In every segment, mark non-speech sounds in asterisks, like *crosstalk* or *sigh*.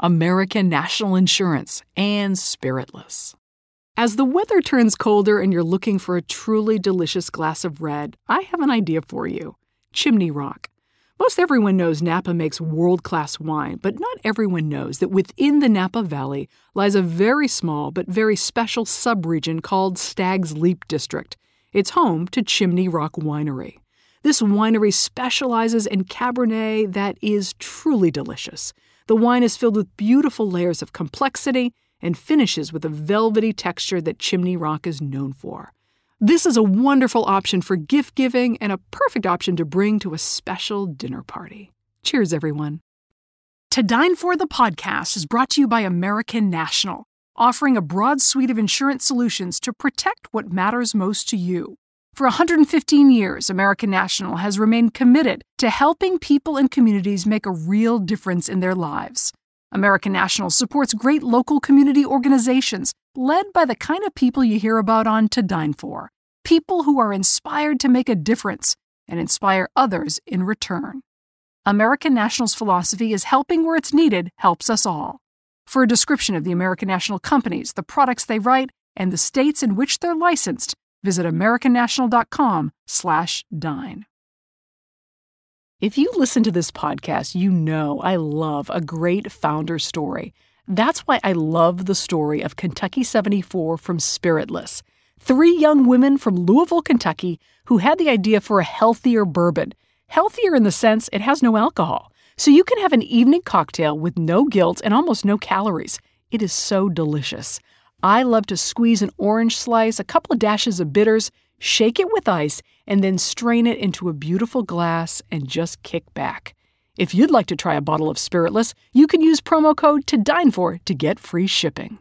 American National Insurance, and Spiritless. As the weather turns colder and you're looking for a truly delicious glass of red, I have an idea for you Chimney Rock. Most everyone knows Napa makes world class wine, but not everyone knows that within the Napa Valley lies a very small but very special subregion called Stag's Leap District. It's home to Chimney Rock Winery. This winery specializes in Cabernet that is truly delicious. The wine is filled with beautiful layers of complexity and finishes with a velvety texture that Chimney Rock is known for. This is a wonderful option for gift giving and a perfect option to bring to a special dinner party. Cheers, everyone. To Dine For the podcast is brought to you by American National, offering a broad suite of insurance solutions to protect what matters most to you. For 115 years, American National has remained committed to helping people and communities make a real difference in their lives. American National supports great local community organizations led by the kind of people you hear about on To Dine For people who are inspired to make a difference and inspire others in return. American National's philosophy is helping where it's needed helps us all. For a description of the American National companies, the products they write, and the states in which they're licensed, Visit americannational.com/dine. If you listen to this podcast, you know I love a great founder story. That's why I love the story of Kentucky 74 from Spiritless. Three young women from Louisville, Kentucky, who had the idea for a healthier bourbon. Healthier in the sense it has no alcohol. So you can have an evening cocktail with no guilt and almost no calories. It is so delicious. I love to squeeze an orange slice, a couple of dashes of bitters, shake it with ice, and then strain it into a beautiful glass and just kick back. If you'd like to try a bottle of Spiritless, you can use promo code to dine for to get free shipping.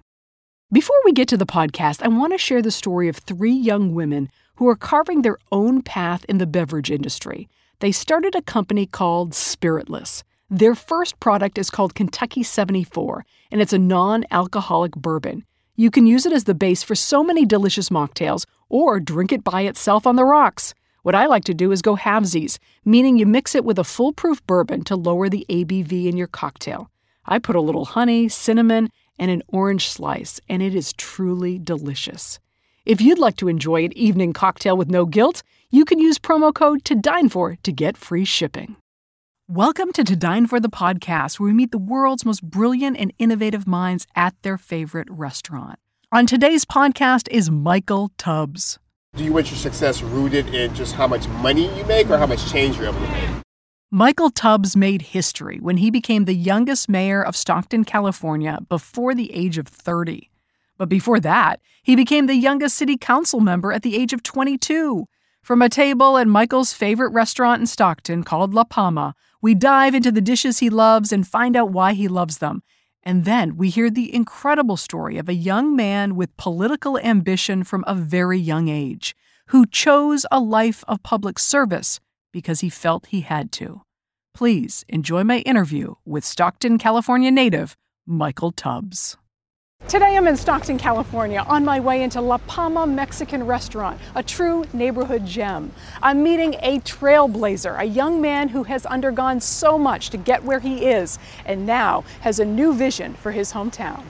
Before we get to the podcast, I want to share the story of three young women who are carving their own path in the beverage industry. They started a company called Spiritless. Their first product is called Kentucky 74, and it's a non alcoholic bourbon. You can use it as the base for so many delicious mocktails or drink it by itself on the rocks. What I like to do is go halvesies, meaning you mix it with a foolproof bourbon to lower the ABV in your cocktail. I put a little honey, cinnamon, and an orange slice, and it is truly delicious. If you'd like to enjoy an evening cocktail with no guilt, you can use promo code to dine for to get free shipping. Welcome to To Dine for the podcast, where we meet the world's most brilliant and innovative minds at their favorite restaurant. On today's podcast is Michael Tubbs. Do you want your success rooted in just how much money you make or how much change you're able to make? Michael Tubbs made history when he became the youngest mayor of Stockton, California before the age of 30. But before that, he became the youngest city council member at the age of 22. From a table at Michael's favorite restaurant in Stockton called La Palma, we dive into the dishes he loves and find out why he loves them. And then we hear the incredible story of a young man with political ambition from a very young age who chose a life of public service because he felt he had to. Please enjoy my interview with Stockton, California native Michael Tubbs. Today I'm in Stockton, California, on my way into La Palma Mexican restaurant, a true neighborhood gem. I'm meeting a trailblazer, a young man who has undergone so much to get where he is and now has a new vision for his hometown.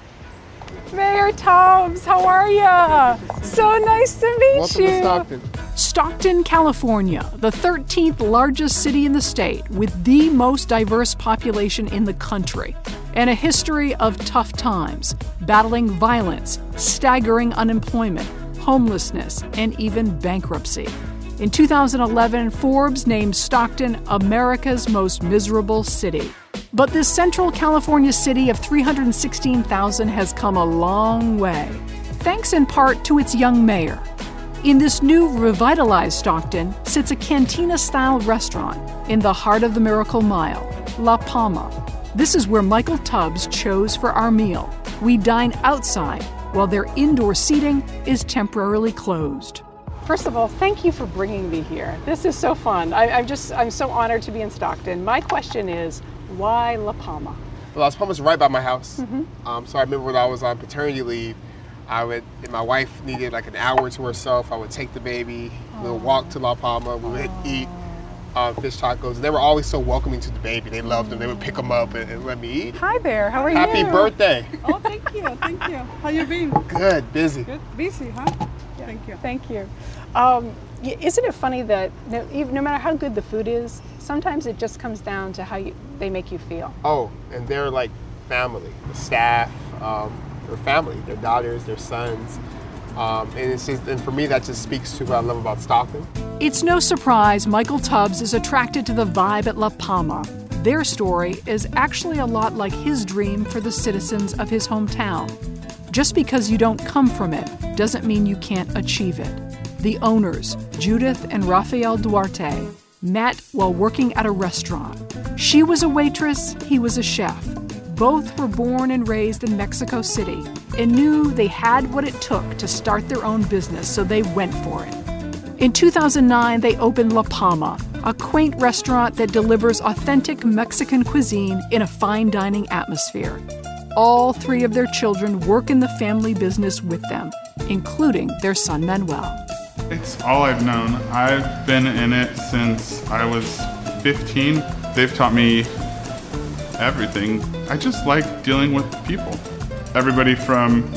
Mayor Tubbs, how are you? So nice to meet Welcome you. to Stockton. Stockton, California, the 13th largest city in the state with the most diverse population in the country, and a history of tough times, battling violence, staggering unemployment, homelessness, and even bankruptcy. In 2011, Forbes named Stockton America's most miserable city. But this central California city of 316,000 has come a long way, thanks in part to its young mayor. In this new revitalized Stockton sits a cantina style restaurant in the heart of the Miracle Mile, La Palma. This is where Michael Tubbs chose for our meal. We dine outside while their indoor seating is temporarily closed. First of all, thank you for bringing me here. This is so fun. I, am just, I'm so honored to be in Stockton. My question is, why La Palma? Well, La Palma's right by my house. Mm-hmm. Um, so I remember when I was on paternity leave, I would, if my wife needed like an hour to herself, I would take the baby, we would walk to La Palma, we would eat uh, fish tacos. And they were always so welcoming to the baby. They loved them. They would pick them up and, and let me eat. Hi there. How are Happy you? Happy birthday. Oh, thank you. Thank you. How you been? Good. Busy. Good. Busy, huh? Yeah. Thank you. Thank you. Um, isn't it funny that no, no, matter how good the food is, sometimes it just comes down to how you, they make you feel? Oh, and they're like family. The staff, um, their family, their daughters, their sons. Um, and it's just, and for me, that just speaks to what I love about Stockton. It's no surprise Michael Tubbs is attracted to the vibe at La Palma. Their story is actually a lot like his dream for the citizens of his hometown. Just because you don't come from it doesn't mean you can't achieve it. The owners, Judith and Rafael Duarte, met while working at a restaurant. She was a waitress, he was a chef. Both were born and raised in Mexico City and knew they had what it took to start their own business, so they went for it. In 2009, they opened La Palma, a quaint restaurant that delivers authentic Mexican cuisine in a fine dining atmosphere. All three of their children work in the family business with them, including their son Manuel. It's all I've known. I've been in it since I was 15. They've taught me everything. I just like dealing with people. Everybody from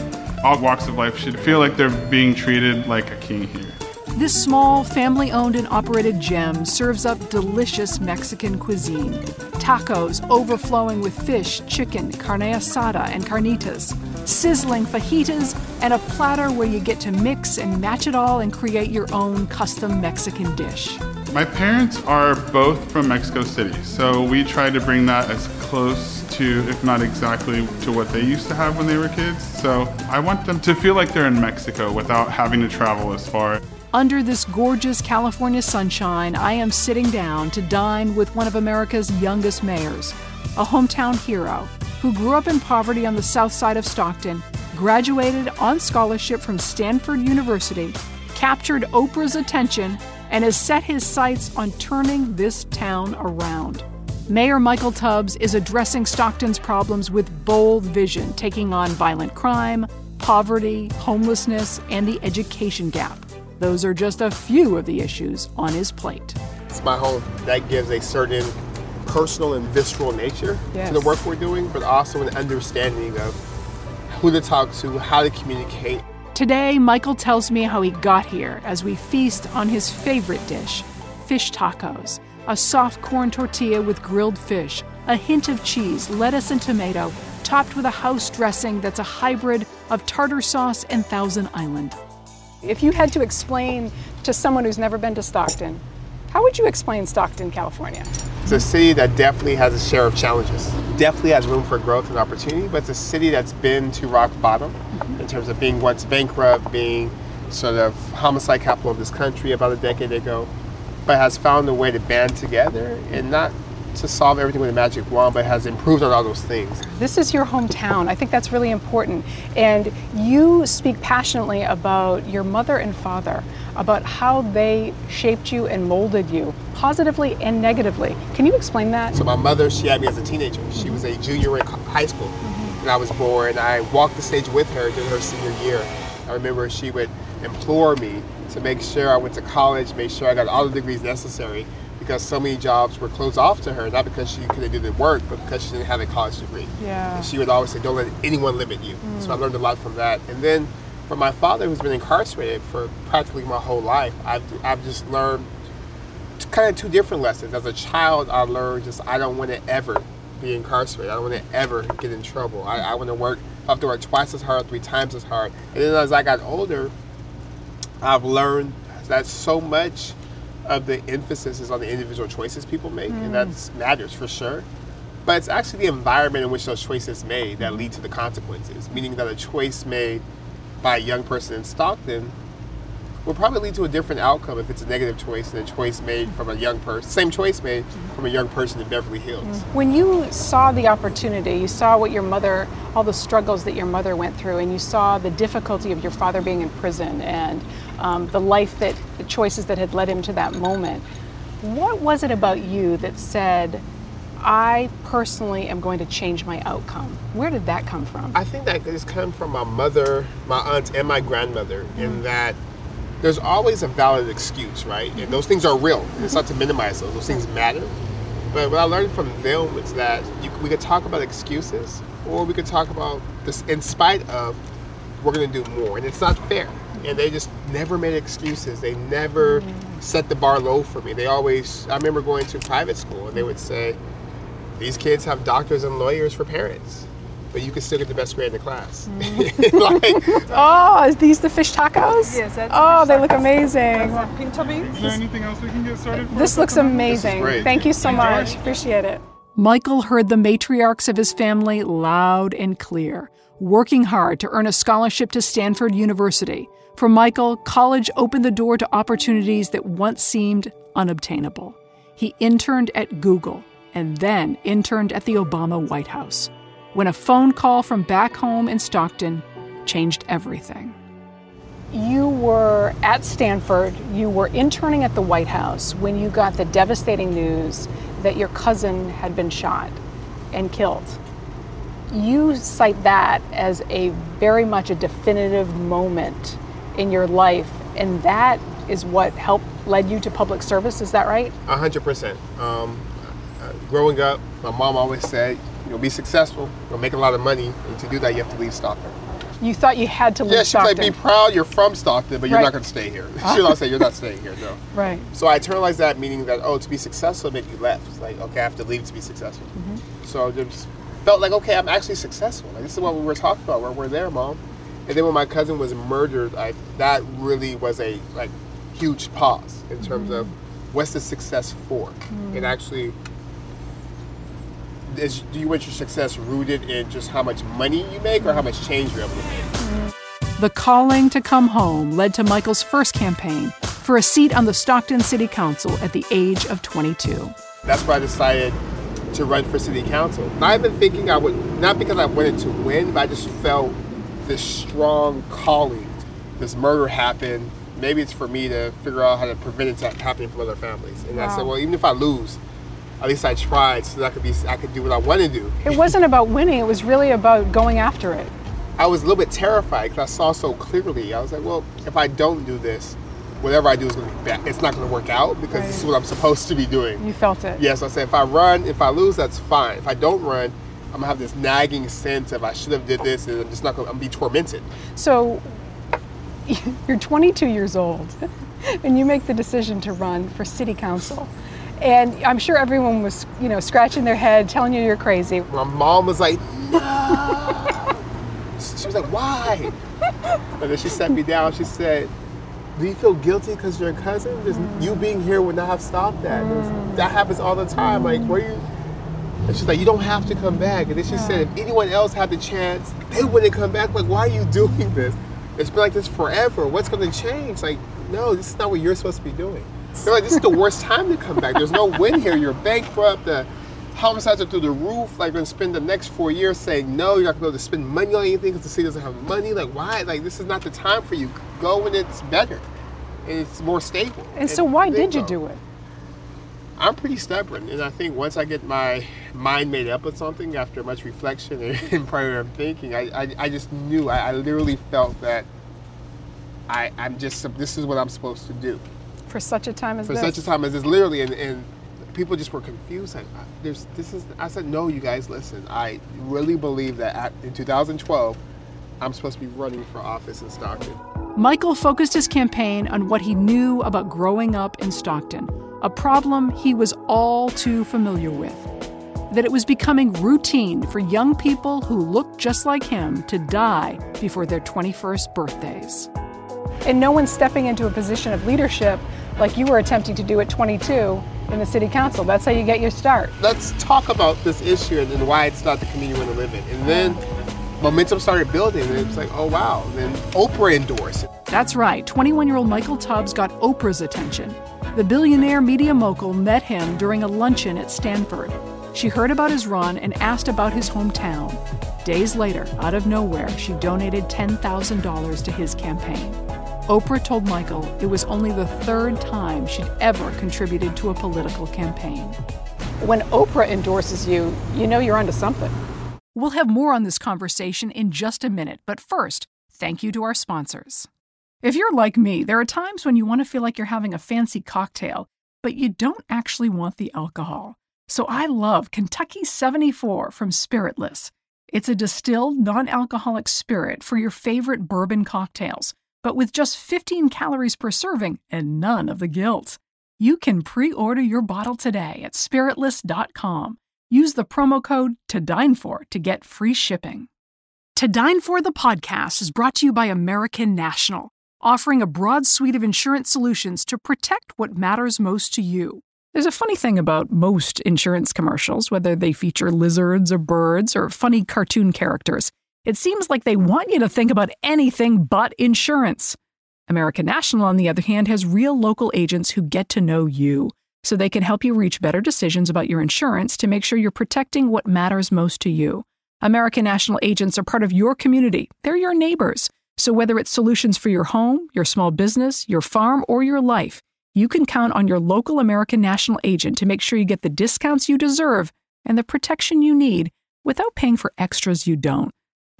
all walks of life should feel like they're being treated like a king here. This small, family owned and operated gem serves up delicious Mexican cuisine. Tacos overflowing with fish, chicken, carne asada, and carnitas. Sizzling fajitas, and a platter where you get to mix and match it all and create your own custom Mexican dish. My parents are both from Mexico City, so we try to bring that as close to, if not exactly, to what they used to have when they were kids. So I want them to feel like they're in Mexico without having to travel as far. Under this gorgeous California sunshine, I am sitting down to dine with one of America's youngest mayors, a hometown hero who grew up in poverty on the south side of Stockton, graduated on scholarship from Stanford University, captured Oprah's attention, and has set his sights on turning this town around. Mayor Michael Tubbs is addressing Stockton's problems with bold vision, taking on violent crime, poverty, homelessness, and the education gap. Those are just a few of the issues on his plate. It's my home. That gives a certain personal and visceral nature yes. to the work we're doing, but also an understanding of who to talk to, how to communicate, Today, Michael tells me how he got here as we feast on his favorite dish fish tacos, a soft corn tortilla with grilled fish, a hint of cheese, lettuce, and tomato, topped with a house dressing that's a hybrid of tartar sauce and Thousand Island. If you had to explain to someone who's never been to Stockton, how would you explain Stockton, California? It's a city that definitely has a share of challenges. Definitely has room for growth and opportunity, but it's a city that's been to rock bottom. In terms of being once bankrupt, being sort of homicide capital of this country about a decade ago, but has found a way to band together and not to solve everything with a magic wand, but has improved on all those things. This is your hometown. I think that's really important. And you speak passionately about your mother and father, about how they shaped you and molded you, positively and negatively. Can you explain that? So, my mother, she had me as a teenager. She was a junior in high school. When I was born. I walked the stage with her during her senior year. I remember she would implore me to make sure I went to college, make sure I got all the degrees necessary because so many jobs were closed off to her, not because she couldn't do the work, but because she didn't have a college degree. Yeah. And she would always say, don't let anyone limit you. Mm. So I mm. learned a lot from that. And then from my father, who's been incarcerated for practically my whole life, I've, I've just learned kind of two different lessons. As a child, I learned just I don't want to ever be incarcerated. I don't want to ever get in trouble. I, I want to work, I have to work twice as hard, three times as hard. And then as I got older, I've learned that so much of the emphasis is on the individual choices people make, mm. and that matters for sure. But it's actually the environment in which those choices made that lead to the consequences. Meaning that a choice made by a young person in Stockton will probably lead to a different outcome if it's a negative choice than a choice made from a young person, same choice made from a young person in Beverly Hills. Mm-hmm. When you saw the opportunity, you saw what your mother, all the struggles that your mother went through, and you saw the difficulty of your father being in prison and um, the life that, the choices that had led him to that moment. What was it about you that said, I personally am going to change my outcome. Where did that come from? I think that has come from my mother, my aunt, and my grandmother, mm-hmm. in that there's always a valid excuse, right? And those things are real. It's not to minimize those. Those things matter. But what I learned from them is that you, we could talk about excuses, or we could talk about this in spite of we're going to do more, and it's not fair. And they just never made excuses. They never mm. set the bar low for me. They always. I remember going to private school, and they would say, "These kids have doctors and lawyers for parents." But you can still get the best grade in the class. Mm. *laughs* like, oh, is these the fish tacos? Yes, that's Oh, they look amazing. Pinto beans. Is there anything else we can get started for? This looks amazing. This Thank you so Enjoy. much. Appreciate it. Michael heard the matriarchs of his family loud and clear, working hard to earn a scholarship to Stanford University. For Michael, college opened the door to opportunities that once seemed unobtainable. He interned at Google and then interned at the Obama White House when a phone call from back home in Stockton changed everything. You were at Stanford, you were interning at the White House when you got the devastating news that your cousin had been shot and killed. You cite that as a very much a definitive moment in your life, and that is what helped led you to public service. Is that right? A hundred percent. Um, uh, growing up, my mom always said, You'll be successful. You'll make a lot of money, and to do that, you have to leave Stockton. You thought you had to leave yeah, Stockton. Yeah, she's like, be proud you're from Stockton, but you're right. not going to stay here. *laughs* She'll not say you're not staying here, no. Right. So I internalized that, meaning that, oh, to be successful, maybe you left. It's like, okay, I have to leave to be successful. Mm-hmm. So I just felt like, okay, I'm actually successful. Like, this is what we were talking about. We're, we're there, mom. And then when my cousin was murdered, I, that really was a like huge pause in terms mm-hmm. of what's the success for. Mm-hmm. And actually is do you want your success rooted in just how much money you make or how much change you're able to make? The calling to come home led to Michael's first campaign for a seat on the Stockton City Council at the age of 22. That's why I decided to run for city council. I've been thinking I would, not because I wanted to win, but I just felt this strong calling. This murder happened. Maybe it's for me to figure out how to prevent it happening from other families. And wow. I said, well, even if I lose, at least I tried so that I could be I could do what I want to do. It wasn't about winning, it was really about going after it. I was a little bit terrified because I saw so clearly. I was like, well, if I don't do this, whatever I do is going to be bad. It's not going to work out because right. this is what I'm supposed to be doing. You felt it. Yes, I said if I run, if I lose, that's fine. If I don't run, I'm gonna have this nagging sense of I should have did this, and I'm just not gonna. I'm gonna be tormented. So, *laughs* you're 22 years old, *laughs* and you make the decision to run for city council. And I'm sure everyone was, you know, scratching their head, telling you you're crazy. My mom was like, no. she was like, why? And then she sat me down. She said, do you feel guilty because you're a cousin? You being here would not have stopped that. Mm. That happens all the time. Like, where you? And she's like, you don't have to come back. And then she yeah. said, if anyone else had the chance, they wouldn't come back. Like, why are you *laughs* doing this? It's been like this forever. What's going to change? Like, no, this is not what you're supposed to be doing. They're like, this is the worst time to come back. There's no win here. You're bankrupt. The homicides are through the roof. Like, going to spend the next four years saying no. You're not going to be able to spend money on anything because the city doesn't have money. Like, why? Like, this is not the time for you. Go when it's better and it's more stable. And, and so, why did you do it? I'm pretty stubborn, and I think once I get my mind made up with something after much reflection and *laughs* prior thinking, I, I, I just knew. I, I literally felt that I, I'm just this is what I'm supposed to do for such a time as this. for this. such a time as this. Literally, and, and people just were confused. Like, there's this is. I said, no, you guys, listen. I really believe that at, in 2012, I'm supposed to be running for office in Stockton. Michael focused his campaign on what he knew about growing up in Stockton, a problem he was all too familiar with. That it was becoming routine for young people who looked just like him to die before their 21st birthdays. And no one's stepping into a position of leadership like you were attempting to do at 22 in the city council. That's how you get your start. Let's talk about this issue and why it's not the community we want to live in. And then momentum started building, and it was like, oh wow. And then Oprah endorsed it. That's right. 21 year old Michael Tubbs got Oprah's attention. The billionaire media mogul met him during a luncheon at Stanford. She heard about his run and asked about his hometown. Days later, out of nowhere, she donated $10,000 to his campaign. Oprah told Michael it was only the third time she'd ever contributed to a political campaign. When Oprah endorses you, you know you're onto something. We'll have more on this conversation in just a minute, but first, thank you to our sponsors. If you're like me, there are times when you want to feel like you're having a fancy cocktail, but you don't actually want the alcohol. So I love Kentucky 74 from Spiritless. It's a distilled, non alcoholic spirit for your favorite bourbon cocktails, but with just 15 calories per serving and none of the guilt. You can pre order your bottle today at spiritless.com. Use the promo code to dine for to get free shipping. To Dine For the podcast is brought to you by American National, offering a broad suite of insurance solutions to protect what matters most to you. There's a funny thing about most insurance commercials, whether they feature lizards or birds or funny cartoon characters. It seems like they want you to think about anything but insurance. American National, on the other hand, has real local agents who get to know you, so they can help you reach better decisions about your insurance to make sure you're protecting what matters most to you. American National agents are part of your community, they're your neighbors. So whether it's solutions for your home, your small business, your farm, or your life, you can count on your local American National agent to make sure you get the discounts you deserve and the protection you need without paying for extras you don't.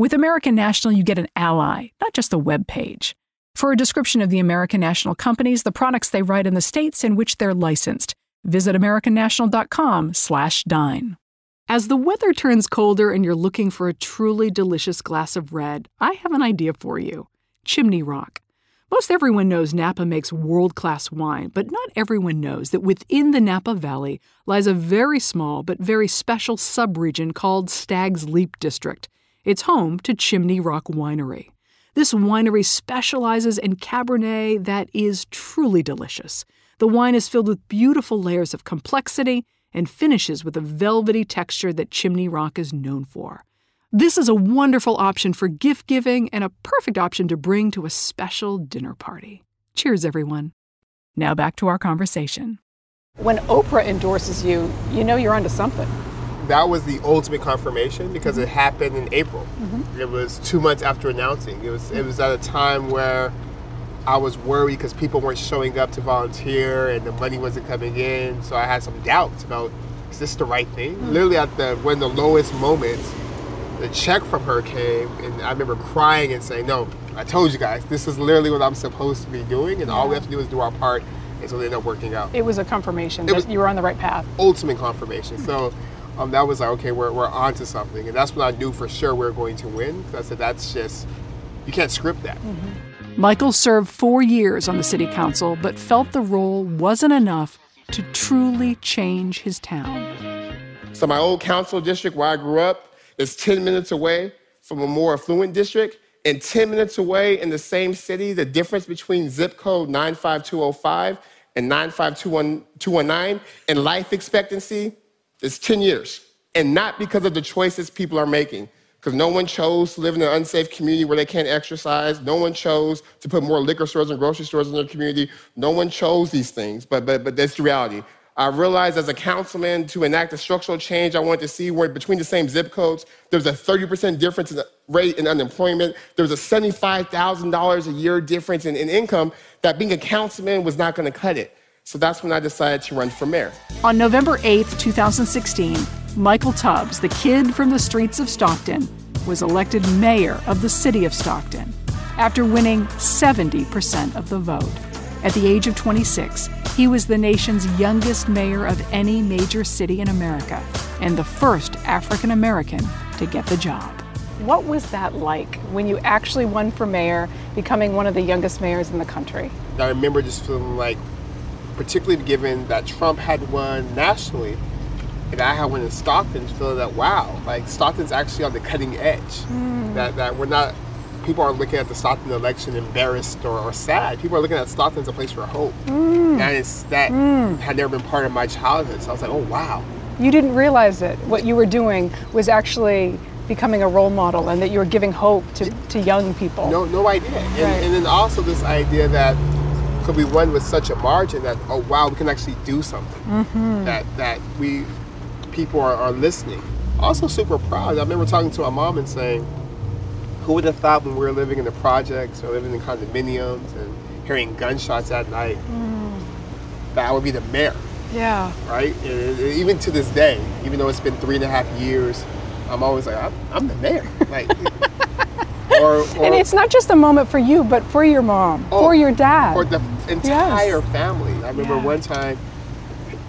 With American National, you get an ally, not just a web page. For a description of the American National companies, the products they write in the states in which they're licensed, visit americannational.com/dine. As the weather turns colder and you're looking for a truly delicious glass of red, I have an idea for you. Chimney Rock. Most everyone knows Napa makes world class wine, but not everyone knows that within the Napa Valley lies a very small but very special subregion called Stag's Leap District. It's home to Chimney Rock Winery. This winery specializes in Cabernet that is truly delicious. The wine is filled with beautiful layers of complexity and finishes with a velvety texture that Chimney Rock is known for. This is a wonderful option for gift giving and a perfect option to bring to a special dinner party. Cheers, everyone. Now back to our conversation. When Oprah endorses you, you know you're onto something. That was the ultimate confirmation because it mhm. happened in April. Mm-hmm. It was two months after announcing. It was it was at a time where I was worried because people weren't showing up to volunteer and the money wasn't coming in. So I had some doubts about is this the right thing? Mm. Literally at the when the lowest moments, the check from her came, and I remember crying and saying, "No, I told you guys, this is literally what I'm supposed to be doing, and all we have to do is do our part." And so they ended up working out. It was a confirmation that was- you were on the right path. Ultimate confirmation. Hmm. So um, that was like, okay, we're we're onto something, and that's when I knew for sure we are going to win. 'cause I said, that's just you can't script that. Michael served four years on the city council, but felt the role wasn't enough to truly change his town. So my old council district where I grew up is 10 minutes away from a more affluent district and 10 minutes away in the same city, the difference between zip code 95205 and 95219 and life expectancy is 10 years. And not because of the choices people are making. Because no one chose to live in an unsafe community where they can't exercise. No one chose to put more liquor stores and grocery stores in their community. No one chose these things, but, but, but that's the reality. I realized as a councilman to enact a structural change I wanted to see where between the same zip codes, there's a 30% difference in rate in unemployment. There's a $75,000 a year difference in, in income that being a councilman was not going to cut it. So that's when I decided to run for mayor. On November 8th, 2016, Michael Tubbs, the kid from the streets of Stockton, was elected mayor of the city of Stockton after winning 70% of the vote. At the age of 26, he was the nation's youngest mayor of any major city in America and the first African American to get the job. What was that like when you actually won for mayor, becoming one of the youngest mayors in the country? I remember just feeling like, particularly given that Trump had won nationally, and I had won in Stockton, feeling that wow, like Stockton's actually on the cutting edge. Hmm. That that we're not people aren't looking at the Stockton election embarrassed or, or sad. People are looking at Stockton as a place for hope. Hmm. And it's that hmm. had never been part of my childhood. So I was like, oh wow. You didn't realize it. What you were doing was actually becoming a role model and that you were giving hope to, to young people. No, no idea. And, Right. and then also this idea that could we won with such a margin that oh wow we can actually do something. Mm-hmm. That that we people are, are listening. Also super proud. I remember talking to my mom and saying, who would have thought when we were living in the projects or living in condominiums and hearing gunshots at night Mm. that I would be the mayor, Yeah. right? And, and even to this day, even though it's been three and a half years, I'm always like I'm, I'm the mayor. Like. *laughs* Or, *laughs* or, And it's not just a moment for you, but for your mom, Oh, for your dad. for the entire family. I remember Yeah. one time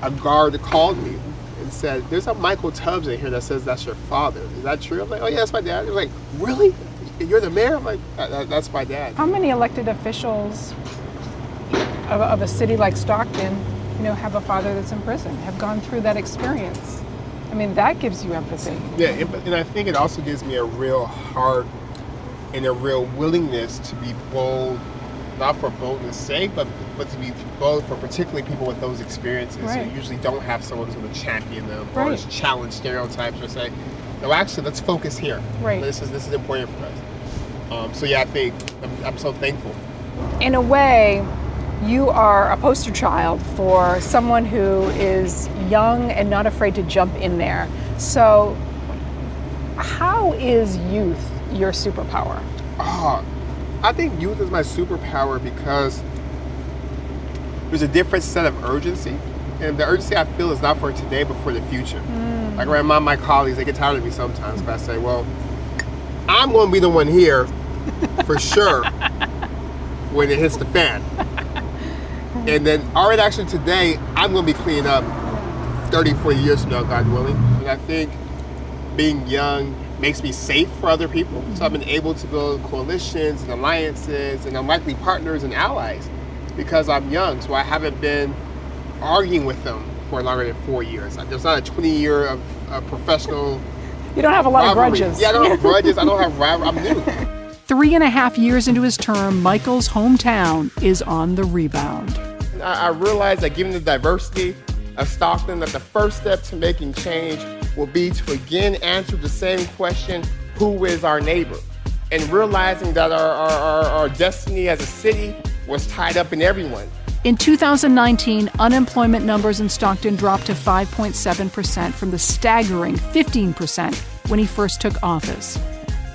a guard called me and said, "There's a Michael Tubbs in here that says that's your father. Is that true?" I'm like, "Oh yeah, that's my dad." They're like, "Really? You're the mayor?" I'm like, "That- that- "That's my dad." How many elected officials of, of a city like Stockton, you know, have a father that's in prison, have gone through that experience? I mean, that gives you empathy. Yeah, and, and I think it also gives me a real heart and a real willingness to be bold, not for boldness' sake, but but to be bold for particularly people with those experiences Right. who usually don't have someone who's going to champion them or Right. challenge stereotypes or say, no, actually, let's focus here. Right. This is this is important for us. Um, so yeah, I think I'm, I'm so thankful. In a way, you are a poster child for someone who is young and not afraid to jump in there. So, how is youth your superpower? Ah, I think youth is my superpower because there's a different set of urgency. And the urgency I feel is not for today, but for the future. Like I remind my colleagues, they get tired of me sometimes, but I say, well, I'm going to be the one here *laughs* for sure when it hits the fan. *laughs* And then, all right, actually today, I'm going to be cleaning up 30, 40 years from now, God willing. And I think being young makes me safe for other people. So I've been able to build coalitions and alliances and unlikely partners and allies because I'm young. So I haven't been arguing with them for longer than four years. There's not a 20 year of, of professional You don't have a lot rivalry. of grudges. Yeah, I don't have *laughs* grudges. I don't have rivalry. I'm new. Three and a half years into his term, Michael's hometown is on the rebound. I, I realized that given the diversity of Stockton, that the first step to making change will be to again answer the same question, who is our neighbor? And realizing that our, our, our, destiny as a city was tied up in everyone. In 2019, unemployment numbers in Stockton dropped to 5.7% from the staggering 15% when he first took office.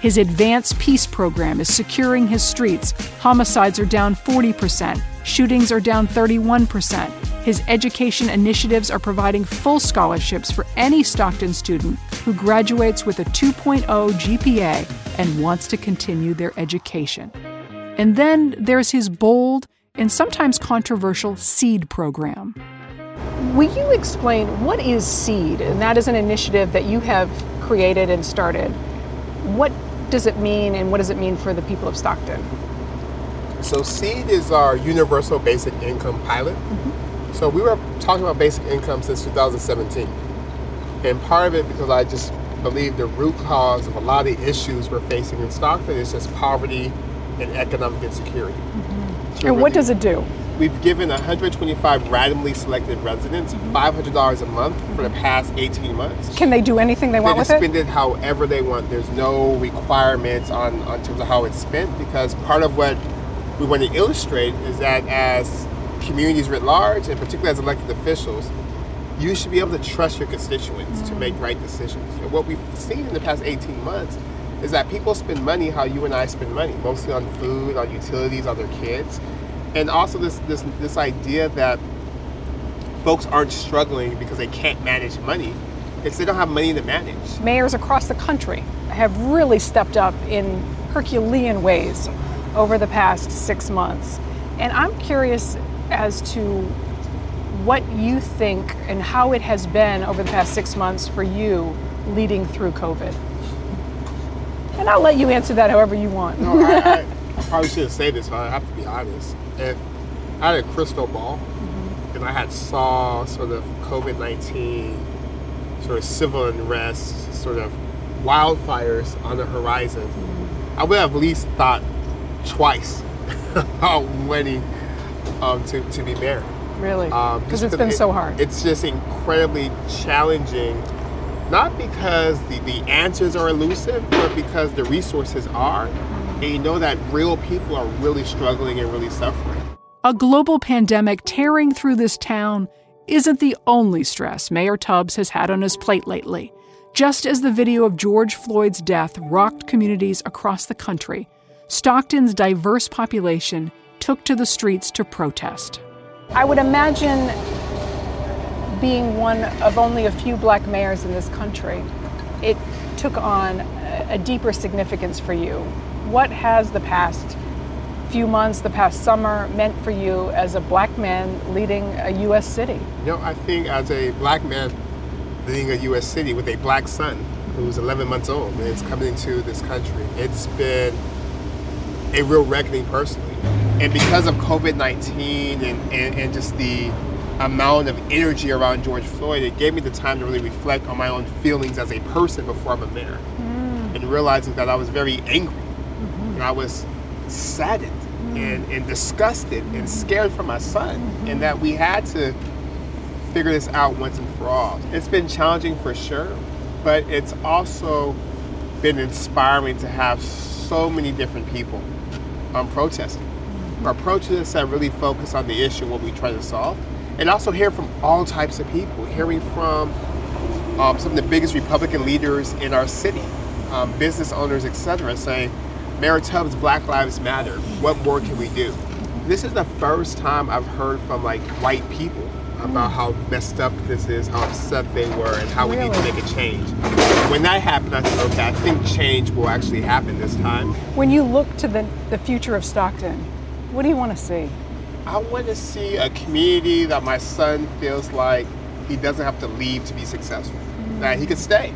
His advanced peace program is securing his streets. Homicides are down 40%, shootings are down 31%. His education initiatives are providing full scholarships for any Stockton student who graduates with a 2.0 GPA and wants to continue their education. And then there's his bold and sometimes controversial SEED program. Will you explain what is SEED? And that is an initiative that you have created and started. What does it mean and what does it mean for the people of Stockton? So SEED is our universal basic income pilot. Mm-hmm. So we were talking about basic income since 2017. And part of it because I just believe the root cause of a lot of the issues we're facing in Stockton is just poverty and economic insecurity. Mm-hmm. So And what does it do? We've given 125 randomly selected residents mm-hmm. $500 a month for the mm-hmm. past 18 months. Can they do anything they They want with it? They can spend it however they want. There's no requirements on, on terms of how it's spent because part of what we want to illustrate is that as communities writ large and particularly as elected officials, you should be able to trust your constituents to mm. make right decisions. And what we've seen in the past 18 months is that people spend money how you and I spend money, mostly on food, on utilities, on their kids. And also this this this idea that folks aren't struggling because they can't manage money. It's they don't have money to manage. Mayors across the country have really stepped up in Herculean ways over the past six months. And I'm curious as to what you think and how it has been over the past six months for you leading through COVID. And I'll let you answer that however you want. No, I, I, I probably shouldn't say this, but I have to be honest. If I had a crystal ball mm-hmm. and I had saw sort of COVID nineteen, sort of civil unrest, sort of wildfires on the horizon, mm-hmm. I would have at least thought twice *laughs* about winning um, to, to be mayor. Really? Um, Because just it's been it- so hard. It's just incredibly challenging, not because the, the answers are elusive, but because the resources are. And you know that real people are really struggling and really suffering. A global pandemic tearing through this town isn't the only stress Mayor Tubbs has had on his plate lately. Just as the video of George Floyd's death rocked communities across the country, Stockton's diverse population took to the streets to protest. I would imagine being one of only a few black mayors in this country, it took on a a deeper significance for you. What has the past few months, the past summer, meant for you as a black man leading a U.S. city? You know, I think as a black man leading a U.S. city with a black son who's 11 months old and is coming into this country, it's been a real reckoning personally. And because of COVID 19 and, and, and just the amount of energy around George Floyd, it gave me the time to really reflect on my own feelings as a person before I'm a mayor. Mm. And realizing that I was very angry. Mm-hmm. And I was saddened mm. and, and disgusted and mm-hmm. scared for my son, mm-hmm. and that we had to figure this out once and for all. It's been challenging for sure, but it's also been inspiring to have so many different people um, protesting. Our protests that really focus on the issue, what we try to solve, and also hear from all types of people, hearing from um, some of the biggest Republican leaders in our city, um, business owners, etc., saying, Mayor Tubbs, Black Lives Matter. What more can we do? This is the first time I've heard from like white people about how messed up this is, how upset they were, and how we need to make a change. When that happened, I said, okay, I think change will actually happen this time. When you look to the, the future of Stockton, what do you want to see? I want to see a community that my son feels like he doesn't have to leave to be successful. Mm. That he could stay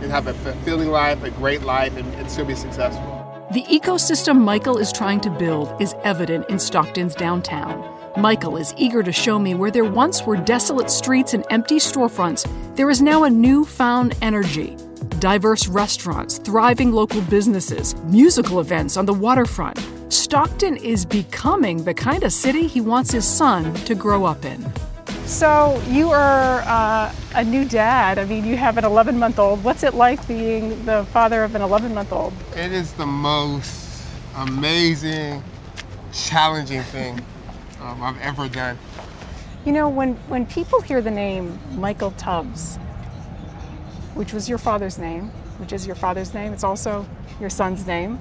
and have a fulfilling life, a great life, and, and still be successful. The ecosystem Michael is trying to build is evident in Stockton's downtown. Michael is eager to show me where there once were desolate streets and empty storefronts, there is now a newfound energy. Diverse restaurants, thriving local businesses, musical events on the waterfront. Stockton is becoming the kind of city he wants his son to grow up in. So you are uh, a new dad. I mean, you have an 11 month old. What's it like being the father of an 11 month old? It is the most amazing, challenging thing um, I've ever done. You know, when, when people hear the name Michael Tubbs, which was your father's name, which is your father's name, it's also your son's name,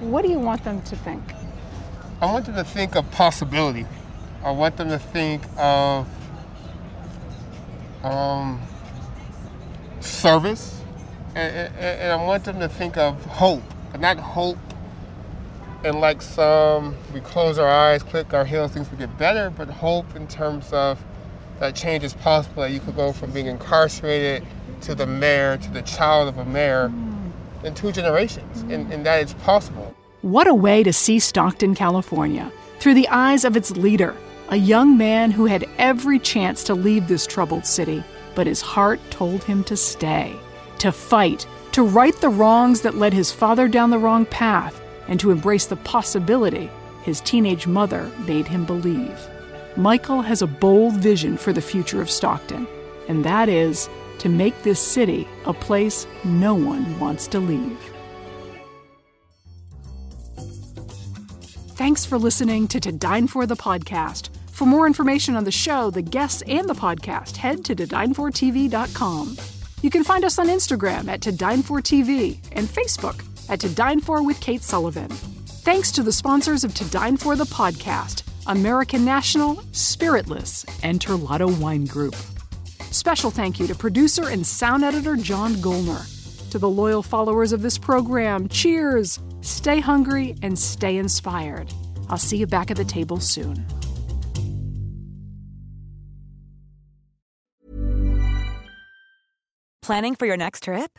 what do you want them to think? I want them to think of possibility. I want them to think of um, service, and, and, and I want them to think of hope, but not hope. And like some, we close our eyes, click our heels, things will get better, but hope in terms of that change is possible. That you could go from being incarcerated to the mayor, to the child of a mayor, mm-hmm. in two generations, and, mm-hmm. and that it's possible. What a way to see Stockton, California, through the eyes of its leader, a young man who had every chance to leave this troubled city, but his heart told him to stay, to fight, to right the wrongs that led his father down the wrong path, and to embrace the possibility his teenage mother made him believe. Michael has a bold vision for the future of Stockton, and that is to make this city a place no one wants to leave. Thanks for listening to To Dine For the podcast. For more information on the show, the guests, and the podcast, head to todinefortv.com. You can find us on Instagram at To Dine For TV and Facebook at To Dine For with Kate Sullivan. Thanks to the sponsors of To Dine For the podcast, American National, Spiritless, and Terlato Wine Group. Special thank you to producer and sound editor John Golner. To the loyal followers of this program, cheers! Stay hungry and stay inspired. I'll see you back at the table soon. Planning for your next trip?